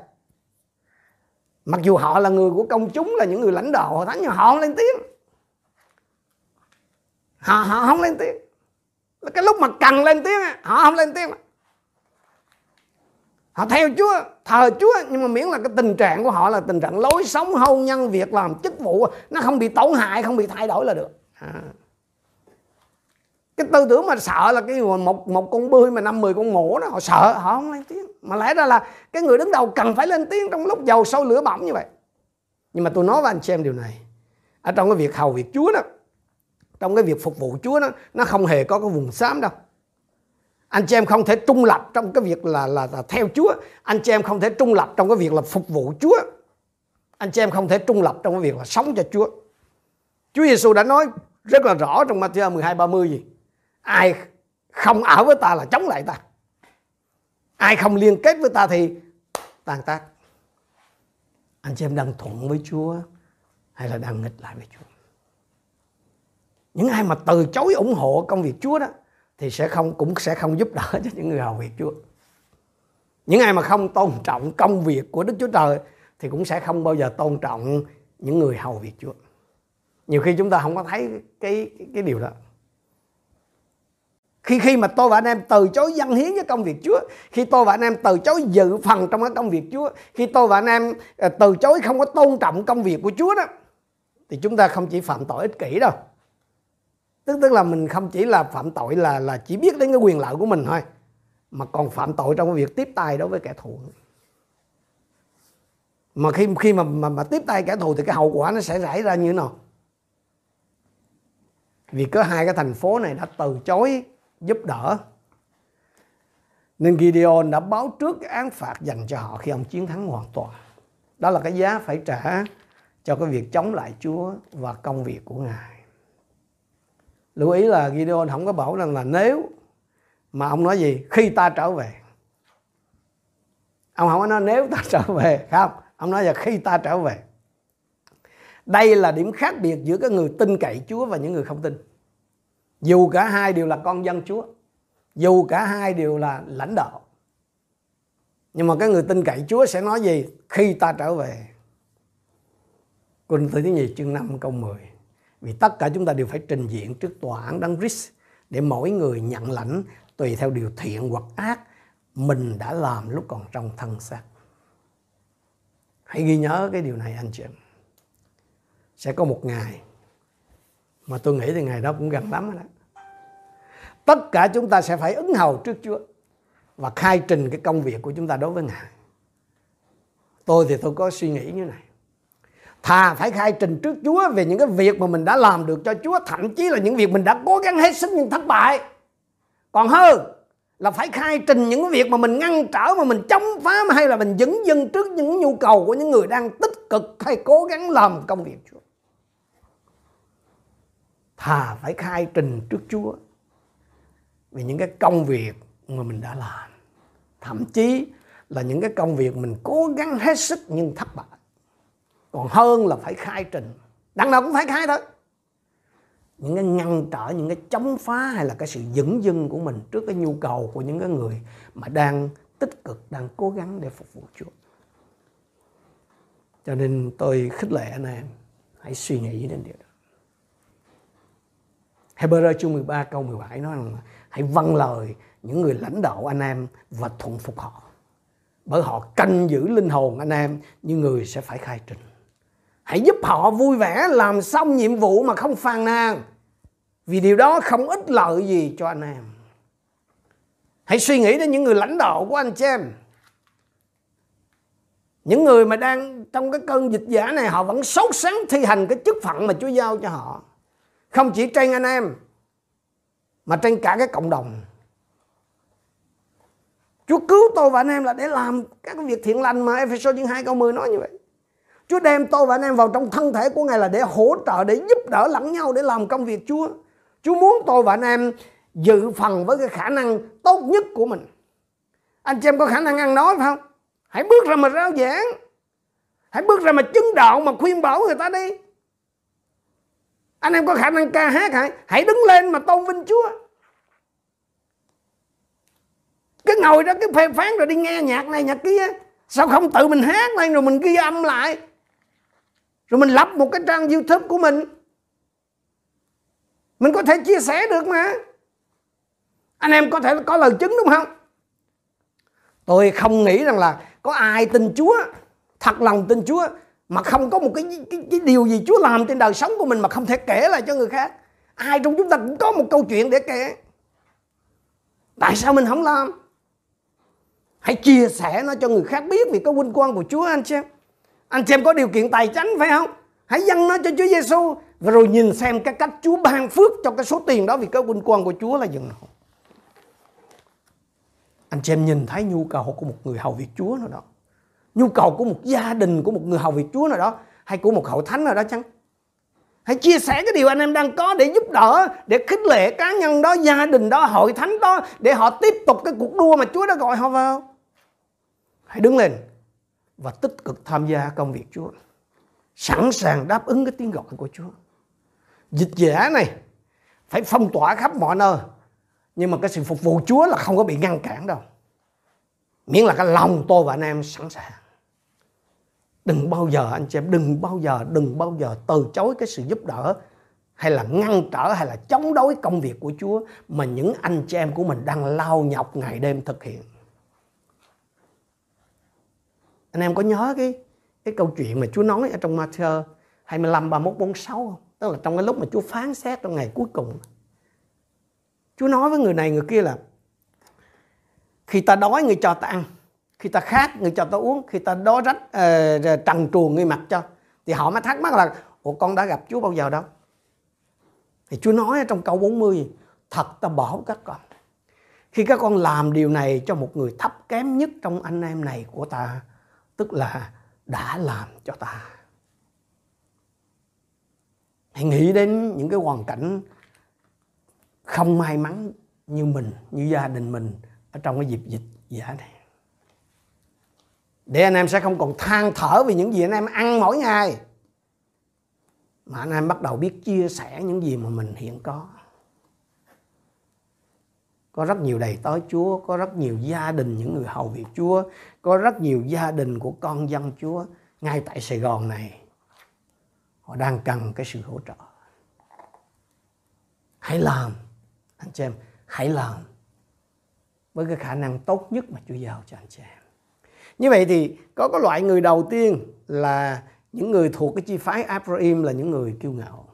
mặc dù họ là người của công chúng là những người lãnh đạo hội thánh nhưng họ không lên tiếng họ họ không lên tiếng. Cái lúc mà cần lên tiếng họ không lên tiếng. Họ theo Chúa, thờ Chúa, nhưng mà miễn là cái tình trạng của họ là tình trạng lối sống hôn nhân, việc làm, chức vụ, nó không bị tổn hại, không bị thay đổi là được. À. cái tư tưởng mà sợ là cái một một con bươi mà năm mười con ngổ đó, họ sợ, họ không lên tiếng. Mà lẽ ra là cái người đứng đầu cần phải lên tiếng trong lúc dầu sôi lửa bỏng như vậy. Nhưng mà tôi nói với anh chị em điều này, ở trong cái việc hầu việc Chúa đó trong cái việc phục vụ Chúa nó nó không hề có cái vùng xám đâu. Anh chị em không thể trung lập trong cái việc là, là là theo Chúa. Anh chị em không thể trung lập trong cái việc là phục vụ Chúa. Anh chị em không thể trung lập trong cái việc là sống cho Chúa. Chúa Giêsu đã nói rất là rõ trong Matthew 12 30 gì? Ai không ở với ta là chống lại ta. Ai không liên kết với ta thì tàn tác. Anh chị em đang thuận với Chúa hay là đang nghịch lại với Chúa? Những ai mà từ chối ủng hộ công việc Chúa đó thì sẽ không cũng sẽ không giúp đỡ cho những người hầu việc Chúa. Những ai mà không tôn trọng công việc của Đức Chúa Trời thì cũng sẽ không bao giờ tôn trọng những người hầu việc Chúa. Nhiều khi chúng ta không có thấy cái cái, cái điều đó. Khi khi mà tôi và anh em từ chối dân hiến với công việc Chúa khi tôi và anh em từ chối dự phần trong cái công việc Chúa khi tôi và anh em ờ, từ chối không có tôn trọng công việc của Chúa đó thì chúng ta không chỉ phạm tội ích kỷ đâu tức tức là mình không chỉ là phạm tội là là chỉ biết đến cái quyền lợi của mình thôi mà còn phạm tội trong cái việc tiếp tay đối với kẻ thù. Mà khi khi mà mà, mà tiếp tay kẻ thù thì cái hậu quả nó sẽ xảy ra như thế nào? Vì có hai cái thành phố này đã từ chối giúp đỡ. Nên Gideon đã báo trước cái án phạt dành cho họ khi ông chiến thắng hoàn toàn. Đó là cái giá phải trả cho cái việc chống lại Chúa và công việc của Ngài lưu ý là Gideon không có bảo rằng là nếu mà ông nói gì, khi ta trở về, ông không có nói nếu ta trở về, không, ông nói là khi ta trở về. Đây là điểm khác biệt giữa cái người tin cậy Chúa và những người không tin. Dù cả hai đều là con dân Chúa, dù cả hai đều là lãnh đạo. Nhưng mà cái người tin cậy Chúa sẽ nói gì? Khi ta trở về. Kinh thứ nhì, chương 5 câu 10 vì tất cả chúng ta đều phải trình diện trước tòa án đấng Christ để mỗi người nhận lãnh tùy theo điều thiện hoặc ác mình đã làm lúc còn trong thân xác. Hãy ghi nhớ cái điều này, anh chị em. Sẽ có một ngày mà tôi nghĩ thì ngày đó cũng gần lắm rồi đó. Tất cả chúng ta sẽ phải ứng hầu trước Chúa và khai trình cái công việc của chúng ta đối với Ngài. Tôi thì tôi có suy nghĩ như này thà phải khai trình trước Chúa về những cái việc mà mình đã làm được cho Chúa, thậm chí là những việc mình đã cố gắng hết sức nhưng thất bại. Còn hơn là phải khai trình những cái việc mà mình ngăn trở, mà mình chống phá hay là mình dấn dân trước những nhu cầu của những người đang tích cực hay cố gắng làm công việc Chúa. Thà phải khai trình trước Chúa về những cái công việc mà mình đã làm, thậm chí là những cái công việc mình cố gắng hết sức nhưng thất bại còn hơn là phải khai trình. Đằng nào cũng phải khai thôi. Những cái ngăn trở, những cái chống phá hay là cái sự dững dưng của mình trước cái nhu cầu của những cái người mà đang tích cực, đang cố gắng để phục vụ Chúa. Cho nên tôi khích lệ anh em hãy suy nghĩ đến điều đó. Hebrew chương 13 câu 17 nói rằng hãy vâng lời những người lãnh đạo anh em và thuận phục họ. Bởi họ canh giữ linh hồn anh em như người sẽ phải khai trình hãy giúp họ vui vẻ, làm xong nhiệm vụ mà không phàn nàn. Vì điều đó không ích lợi gì cho anh em. Hãy suy nghĩ đến những người lãnh đạo của anh chị em. Những người mà đang trong cái cơn dịch giả này, họ vẫn sốt sáng thi hành cái chức phận mà Chúa giao cho họ. Không chỉ trên anh em, mà trên cả cái cộng đồng. Chúa cứu tôi và anh em là để làm các việc thiện lành mà Ephesos chương 2 câu 10 nói như vậy. Chúa đem tôi và anh em vào trong thân thể của Ngài là để hỗ trợ, để giúp đỡ lẫn nhau để làm công việc Chúa. Chúa muốn tôi và anh em dự phần với cái khả năng tốt nhất của mình. Anh chị em có khả năng ăn nói phải không? Hãy bước ra mà rao giảng. Hãy bước ra mà chứng đạo mà khuyên bảo người ta đi. Anh em có khả năng ca hát hả? hãy đứng lên mà tôn vinh Chúa. Cứ ngồi đó cái phê phán rồi đi nghe nhạc này nhạc kia. Sao không tự mình hát lên rồi mình ghi âm lại rồi mình lập một cái trang youtube của mình. Mình có thể chia sẻ được mà. Anh em có thể có lời chứng đúng không? Tôi không nghĩ rằng là có ai tin chúa thật lòng tin chúa mà không có một cái, cái, cái điều gì chúa làm trên đời sống của mình mà không thể kể lại cho người khác. Ai trong chúng ta cũng có một câu chuyện để kể. Tại sao mình không làm? Hãy chia sẻ nó cho người khác biết vì có vinh quang của Chúa anh chị em anh chị em có điều kiện tài chánh phải không? Hãy dâng nó cho Chúa Giêsu và rồi nhìn xem cái cách Chúa ban phước cho cái số tiền đó vì cái vinh quang của Chúa là dừng nào anh chị em nhìn thấy nhu cầu của một người hầu việc Chúa nào đó. Nhu cầu của một gia đình, của một người hầu việc Chúa nào đó, hay của một hậu thánh nào đó chăng? Hãy chia sẻ cái điều anh em đang có để giúp đỡ, để khích lệ cá nhân đó, gia đình đó, hội thánh đó, để họ tiếp tục cái cuộc đua mà Chúa đã gọi họ vào. Hãy đứng lên và tích cực tham gia công việc Chúa. Sẵn sàng đáp ứng cái tiếng gọi của Chúa. Dịch giả này, phải phong tỏa khắp mọi nơi. Nhưng mà cái sự phục vụ Chúa là không có bị ngăn cản đâu. Miễn là cái lòng tôi và anh em sẵn sàng. Đừng bao giờ, anh chị em, đừng bao giờ, đừng bao giờ từ chối cái sự giúp đỡ hay là ngăn trở hay là chống đối công việc của Chúa mà những anh chị em của mình đang lao nhọc ngày đêm thực hiện anh em có nhớ cái cái câu chuyện mà Chúa nói ở trong Matthew 25 31 46 không? Tức là trong cái lúc mà Chúa phán xét trong ngày cuối cùng. Chúa nói với người này người kia là khi ta đói người cho ta ăn, khi ta khát người cho ta uống, khi ta đói rách uh, trần truồng người mặc cho. Thì họ mới thắc mắc là Ủa con đã gặp Chúa bao giờ đâu? Thì Chúa nói ở trong câu 40 Thật ta bảo các con Khi các con làm điều này cho một người thấp kém nhất trong anh em này của ta Tức là đã làm cho ta. Hãy nghĩ đến những cái hoàn cảnh không may mắn như mình, như gia đình mình ở trong cái dịp dịch giả này. Để anh em sẽ không còn than thở vì những gì anh em ăn mỗi ngày. Mà anh em bắt đầu biết chia sẻ những gì mà mình hiện có có rất nhiều đầy tớ Chúa, có rất nhiều gia đình những người hầu việc Chúa, có rất nhiều gia đình của con dân Chúa ngay tại Sài Gòn này. Họ đang cần cái sự hỗ trợ. Hãy làm, anh chị em, hãy làm với cái khả năng tốt nhất mà Chúa giao cho anh chị em. Như vậy thì có cái loại người đầu tiên là những người thuộc cái chi phái Abraham là những người kiêu ngạo.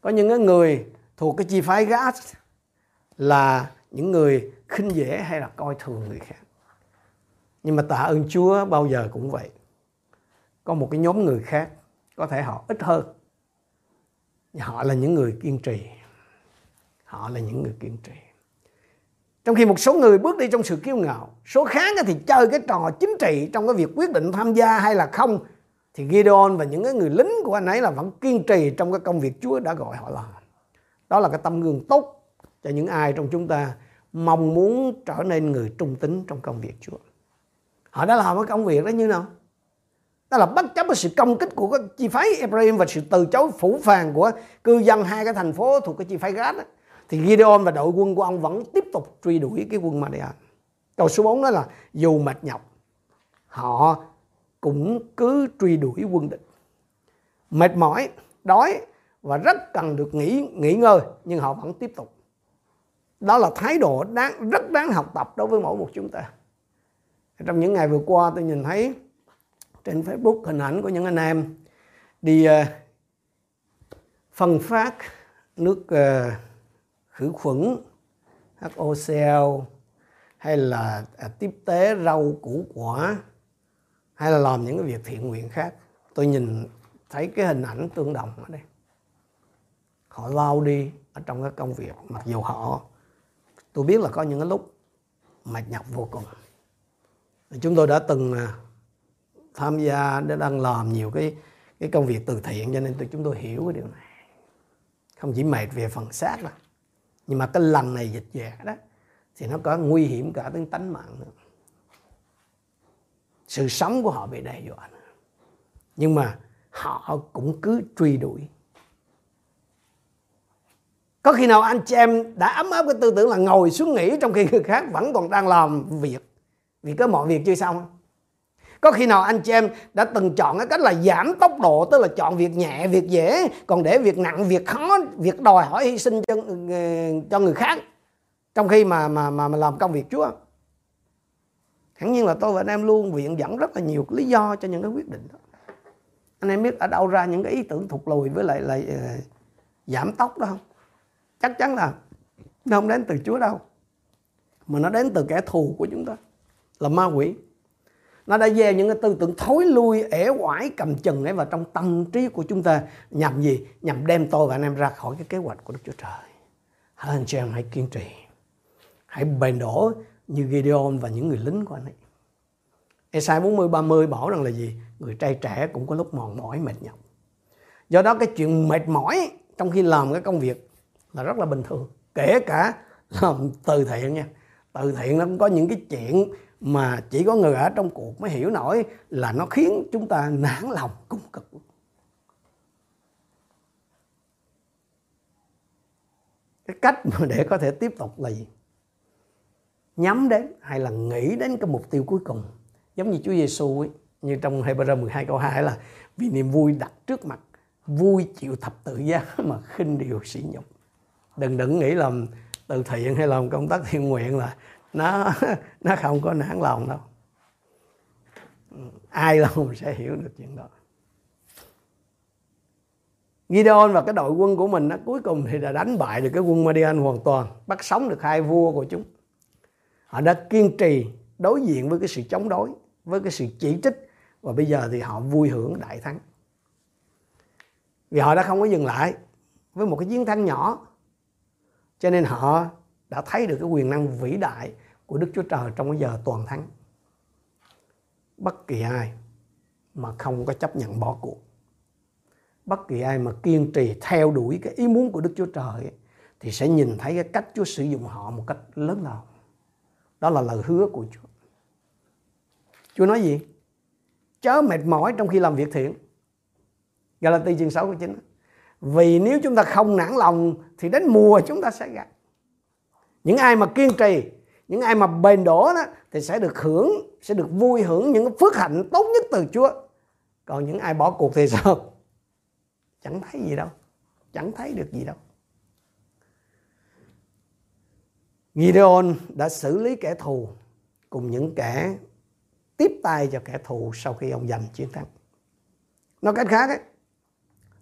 Có những người thuộc cái chi phái Gad là những người khinh dễ hay là coi thường người khác. Nhưng mà tạ ơn Chúa bao giờ cũng vậy. Có một cái nhóm người khác, có thể họ ít hơn. Họ là những người kiên trì. Họ là những người kiên trì. Trong khi một số người bước đi trong sự kiêu ngạo, số khác thì chơi cái trò chính trị trong cái việc quyết định tham gia hay là không, thì Gideon và những cái người lính của anh ấy là vẫn kiên trì trong cái công việc Chúa đã gọi họ làm. Đó là cái tâm gương tốt cho những ai trong chúng ta mong muốn trở nên người trung tín trong công việc Chúa. Họ đã làm cái công việc đó như nào? Đó là bất chấp cái sự công kích của cái chi phái Ephraim và sự từ chối phủ phàng của cư dân hai cái thành phố thuộc cái chi phái Gad thì Gideon và đội quân của ông vẫn tiếp tục truy đuổi cái quân Madian. Câu số 4 đó là dù mệt nhọc họ cũng cứ truy đuổi quân địch. Mệt mỏi, đói và rất cần được nghỉ nghỉ ngơi nhưng họ vẫn tiếp tục đó là thái độ đáng rất đáng học tập đối với mỗi một chúng ta. Trong những ngày vừa qua tôi nhìn thấy trên Facebook hình ảnh của những anh em đi uh, phân phát nước uh, khử khuẩn HOCl hay là uh, tiếp tế rau củ quả hay là làm những cái việc thiện nguyện khác. Tôi nhìn thấy cái hình ảnh tương đồng ở đây. Họ lao đi ở trong các công việc mặc dù họ tôi biết là có những cái lúc mệt nhọc vô cùng. Chúng tôi đã từng à, tham gia, đã đang làm nhiều cái cái công việc từ thiện cho nên tôi, chúng tôi hiểu cái điều này. Không chỉ mệt về phần xác đâu, nhưng mà cái lần này dịch dạ đó thì nó có nguy hiểm cả đến tánh mạng nữa. Sự sống của họ bị đe dọa nữa. nhưng mà họ cũng cứ truy đuổi có khi nào anh chị em đã ấm áp cái tư tưởng là ngồi xuống nghỉ trong khi người khác vẫn còn đang làm việc? Vì có mọi việc chưa xong có khi nào anh chị em đã từng chọn cái cách là giảm tốc độ tức là chọn việc nhẹ việc dễ còn để việc nặng việc khó việc đòi hỏi hy sinh cho ờ, cho người khác trong khi mà mà mà, mà làm công việc Chúa? Hẳn nhiên là tôi và anh em luôn viện dẫn rất là nhiều lý do cho những cái quyết định đó. Anh em biết ở đâu ra những cái ý tưởng thụt lùi với lại lại ờ, giảm tốc đó không? Chắc chắn là nó không đến từ Chúa đâu, mà nó đến từ kẻ thù của chúng ta, là ma quỷ. Nó đã gieo những cái tư tưởng thối lui, ẻ oải, cầm chừng ấy vào trong tâm trí của chúng ta. Nhằm gì? Nhằm đem tôi và anh em ra khỏi cái kế hoạch của Đức Chúa Trời. Hãy anh chị em, hãy kiên trì. Hãy bền đổ như Gideon và những người lính của anh ấy. Esai 40 30 bảo rằng là gì? Người trai trẻ cũng có lúc mòn mỏi, mệt nhọc. Do đó cái chuyện mệt mỏi trong khi làm cái công việc là rất là bình thường, kể cả làm từ thiện nha. Từ thiện nó cũng có những cái chuyện mà chỉ có người ở trong cuộc mới hiểu nổi là nó khiến chúng ta nản lòng, cung cực. Cái cách mà để có thể tiếp tục là gì? Nhắm đến hay là nghĩ đến cái mục tiêu cuối cùng. Giống như Chúa Giêsu ấy, như trong Hebrew 12 câu 2 là, vì niềm vui đặt trước mặt, vui chịu thập tự giá mà khinh điều sỉ nhục đừng đừng nghĩ làm từ thiện hay làm công tác thiện nguyện là nó nó không có nản lòng đâu. Ai lòng sẽ hiểu được chuyện đó. Gideon và cái đội quân của mình nó cuối cùng thì đã đánh bại được cái quân Madian hoàn toàn, bắt sống được hai vua của chúng. Họ đã kiên trì đối diện với cái sự chống đối, với cái sự chỉ trích, và bây giờ thì họ vui hưởng đại thắng. Vì họ đã không có dừng lại với một cái chiến thắng nhỏ cho nên họ đã thấy được cái quyền năng vĩ đại của Đức Chúa Trời trong cái giờ toàn thắng. Bất kỳ ai mà không có chấp nhận bỏ cuộc. Bất kỳ ai mà kiên trì theo đuổi cái ý muốn của Đức Chúa Trời thì sẽ nhìn thấy cái cách Chúa sử dụng họ một cách lớn lao. Đó là lời hứa của Chúa. Chúa nói gì? Chớ mệt mỏi trong khi làm việc thiện. Galatia chương 6 câu 9. Vì nếu chúng ta không nản lòng thì đến mùa chúng ta sẽ gặp. Những ai mà kiên trì những ai mà bền đổ đó thì sẽ được hưởng sẽ được vui hưởng những phước hạnh tốt nhất từ Chúa còn những ai bỏ cuộc thì sao chẳng thấy gì đâu chẳng thấy được gì đâu Gideon đã xử lý kẻ thù cùng những kẻ tiếp tay cho kẻ thù sau khi ông giành chiến thắng. Nói cách khác ấy,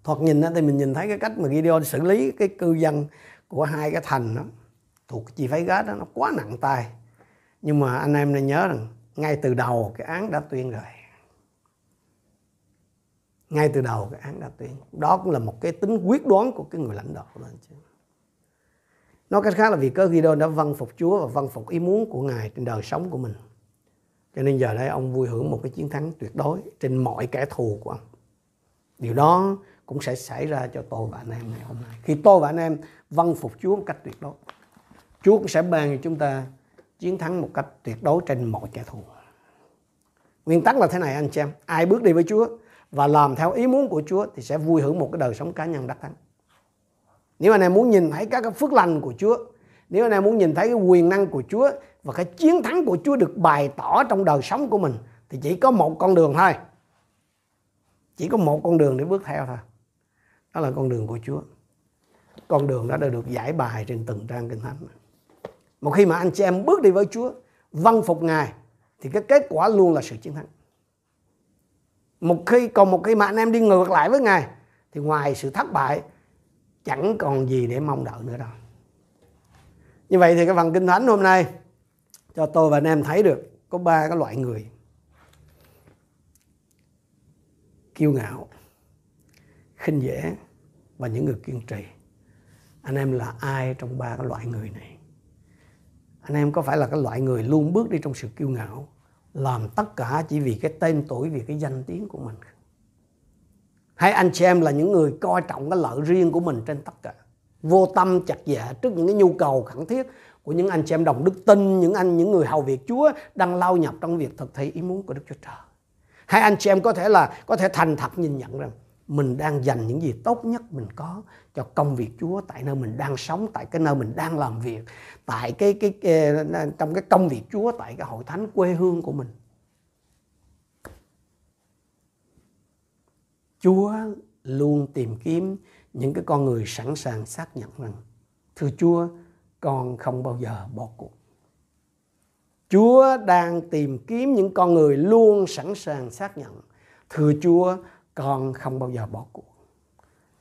thoạt nhìn thì mình nhìn thấy cái cách mà Gideon xử lý cái cư dân của hai cái thành đó, thuộc chi phái gát đó nó quá nặng tay. Nhưng mà anh em nên nhớ rằng, ngay từ đầu cái án đã tuyên rồi. Ngay từ đầu cái án đã tuyên. Đó cũng là một cái tính quyết đoán của cái người lãnh đạo lên chứ. Nói cách khác là vì cơ Gideon đã vâng phục Chúa và vâng phục ý muốn của Ngài trên đời sống của mình. Cho nên giờ đây ông vui hưởng một cái chiến thắng tuyệt đối trên mọi kẻ thù của ông. Điều đó cũng sẽ xảy ra cho tôi và anh em ngày hôm nay khi tôi và anh em vâng phục Chúa một cách tuyệt đối Chúa cũng sẽ ban cho chúng ta chiến thắng một cách tuyệt đối trên mọi kẻ thù. Nguyên tắc là thế này anh chị em, ai bước đi với Chúa và làm theo ý muốn của Chúa thì sẽ vui hưởng một cái đời sống cá nhân đắc thắng. Nếu anh em muốn nhìn thấy các cái phước lành của Chúa, nếu anh em muốn nhìn thấy cái quyền năng của Chúa và cái chiến thắng của Chúa được bày tỏ trong đời sống của mình thì chỉ có một con đường thôi. Chỉ có một con đường để bước theo thôi. Đó là con đường của Chúa. Con đường đó đã được giải bài trên từng trang kinh thánh. Một khi mà anh chị em bước đi với Chúa, vâng phục Ngài, thì cái kết quả luôn là sự chiến thắng. Một khi còn một khi mà anh em đi ngược lại với Ngài, thì ngoài sự thất bại, chẳng còn gì để mong đợi nữa đâu. Như vậy thì cái phần kinh thánh hôm nay cho tôi và anh em thấy được có ba cái loại người kiêu ngạo khinh dễ và những người kiên trì. Anh em là ai trong ba cái loại người này? Anh em có phải là cái loại người luôn bước đi trong sự kiêu ngạo, làm tất cả chỉ vì cái tên tuổi, vì cái danh tiếng của mình hay anh chị em là những người coi trọng cái lợi riêng của mình trên tất cả? Vô tâm, chặt dạ trước những cái nhu cầu khẩn thiết của những anh chị em đồng đức tin, những anh, những người hầu việc Chúa đang lao nhập trong việc thực thi ý muốn của Đức Chúa Trời. Hay anh chị em có thể là, có thể thành thật nhìn nhận rằng mình đang dành những gì tốt nhất mình có cho công việc Chúa tại nơi mình đang sống tại cái nơi mình đang làm việc tại cái cái, cái trong cái công việc Chúa tại cái hội thánh quê hương của mình. Chúa luôn tìm kiếm những cái con người sẵn sàng xác nhận rằng thưa Chúa con không bao giờ bỏ cuộc. Chúa đang tìm kiếm những con người luôn sẵn sàng xác nhận thưa Chúa con không bao giờ bỏ cuộc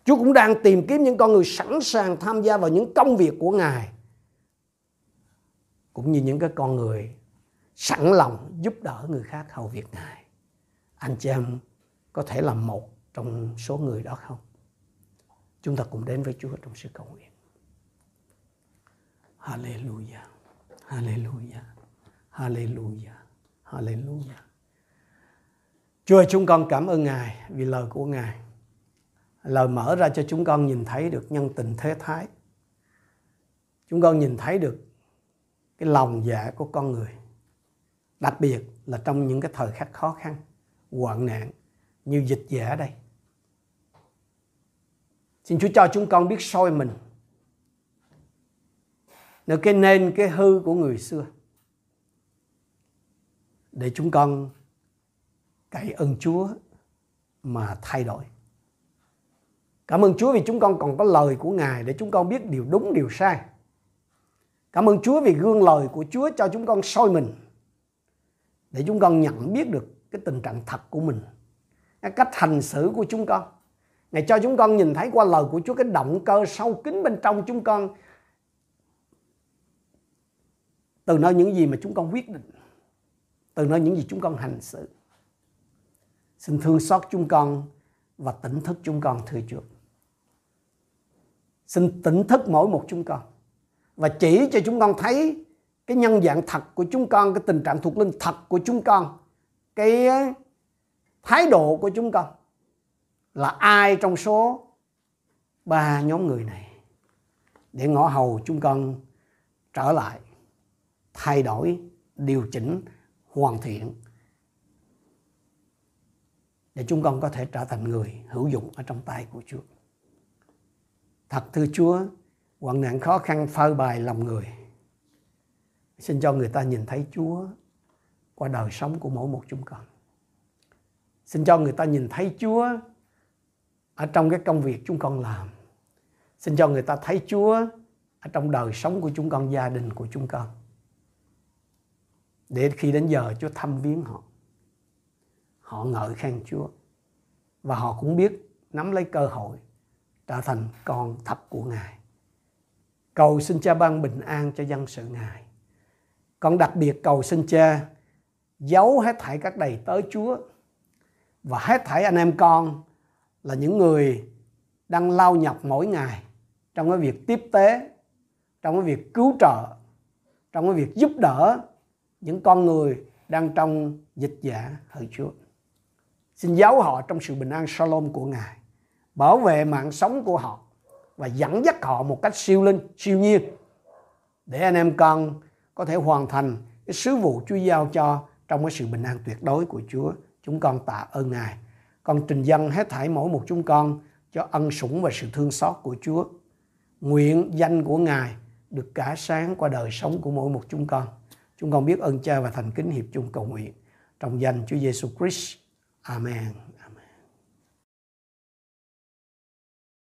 Chúa cũng đang tìm kiếm những con người sẵn sàng tham gia vào những công việc của Ngài. Cũng như những cái con người sẵn lòng giúp đỡ người khác hầu việc Ngài. Anh chị em có thể là một trong số người đó không? Chúng ta cùng đến với Chúa trong sự cầu nguyện. Hallelujah. Hallelujah. Hallelujah. Hallelujah. Chúa ơi, chúng con cảm ơn Ngài vì lời của Ngài. Lời mở ra cho chúng con nhìn thấy được nhân tình thế thái. Chúng con nhìn thấy được cái lòng dạ của con người. Đặc biệt là trong những cái thời khắc khó khăn, hoạn nạn như dịch giả đây. Xin Chúa cho chúng con biết soi mình nơi cái nên cái hư của người xưa để chúng con cậy ơn Chúa mà thay đổi. Cảm ơn Chúa vì chúng con còn có lời của Ngài để chúng con biết điều đúng điều sai. Cảm ơn Chúa vì gương lời của Chúa cho chúng con soi mình để chúng con nhận biết được cái tình trạng thật của mình, cái cách hành xử của chúng con. Ngài cho chúng con nhìn thấy qua lời của Chúa cái động cơ sâu kín bên trong chúng con từ nơi những gì mà chúng con quyết định, từ nơi những gì chúng con hành xử. Xin thương xót chúng con và tỉnh thức chúng con thưa Chúa. Xin tỉnh thức mỗi một chúng con và chỉ cho chúng con thấy cái nhân dạng thật của chúng con, cái tình trạng thuộc linh thật của chúng con, cái thái độ của chúng con là ai trong số ba nhóm người này để ngõ hầu chúng con trở lại thay đổi điều chỉnh hoàn thiện để chúng con có thể trở thành người hữu dụng ở trong tay của Chúa. Thật thưa Chúa, hoạn nạn khó khăn phơi bày lòng người. Xin cho người ta nhìn thấy Chúa qua đời sống của mỗi một chúng con. Xin cho người ta nhìn thấy Chúa ở trong cái công việc chúng con làm. Xin cho người ta thấy Chúa ở trong đời sống của chúng con, gia đình của chúng con. Để khi đến giờ Chúa thăm viếng họ họ ngợi khen Chúa và họ cũng biết nắm lấy cơ hội trở thành con thật của Ngài. Cầu xin Cha ban bình an cho dân sự Ngài. Còn đặc biệt cầu xin Cha giấu hết thảy các đầy tới Chúa và hết thảy anh em con là những người đang lao nhọc mỗi ngày trong cái việc tiếp tế, trong cái việc cứu trợ, trong cái việc giúp đỡ những con người đang trong dịch giả hỡi Chúa. Xin giáo họ trong sự bình an shalom của Ngài. Bảo vệ mạng sống của họ và dẫn dắt họ một cách siêu linh, siêu nhiên. Để anh em con có thể hoàn thành cái sứ vụ Chúa giao cho trong cái sự bình an tuyệt đối của Chúa. Chúng con tạ ơn Ngài. Con trình dân hết thảy mỗi một chúng con cho ân sủng và sự thương xót của Chúa. Nguyện danh của Ngài được cả sáng qua đời sống của mỗi một chúng con. Chúng con biết ơn Cha và thành kính hiệp chung cầu nguyện trong danh Chúa Giêsu Christ. Amen.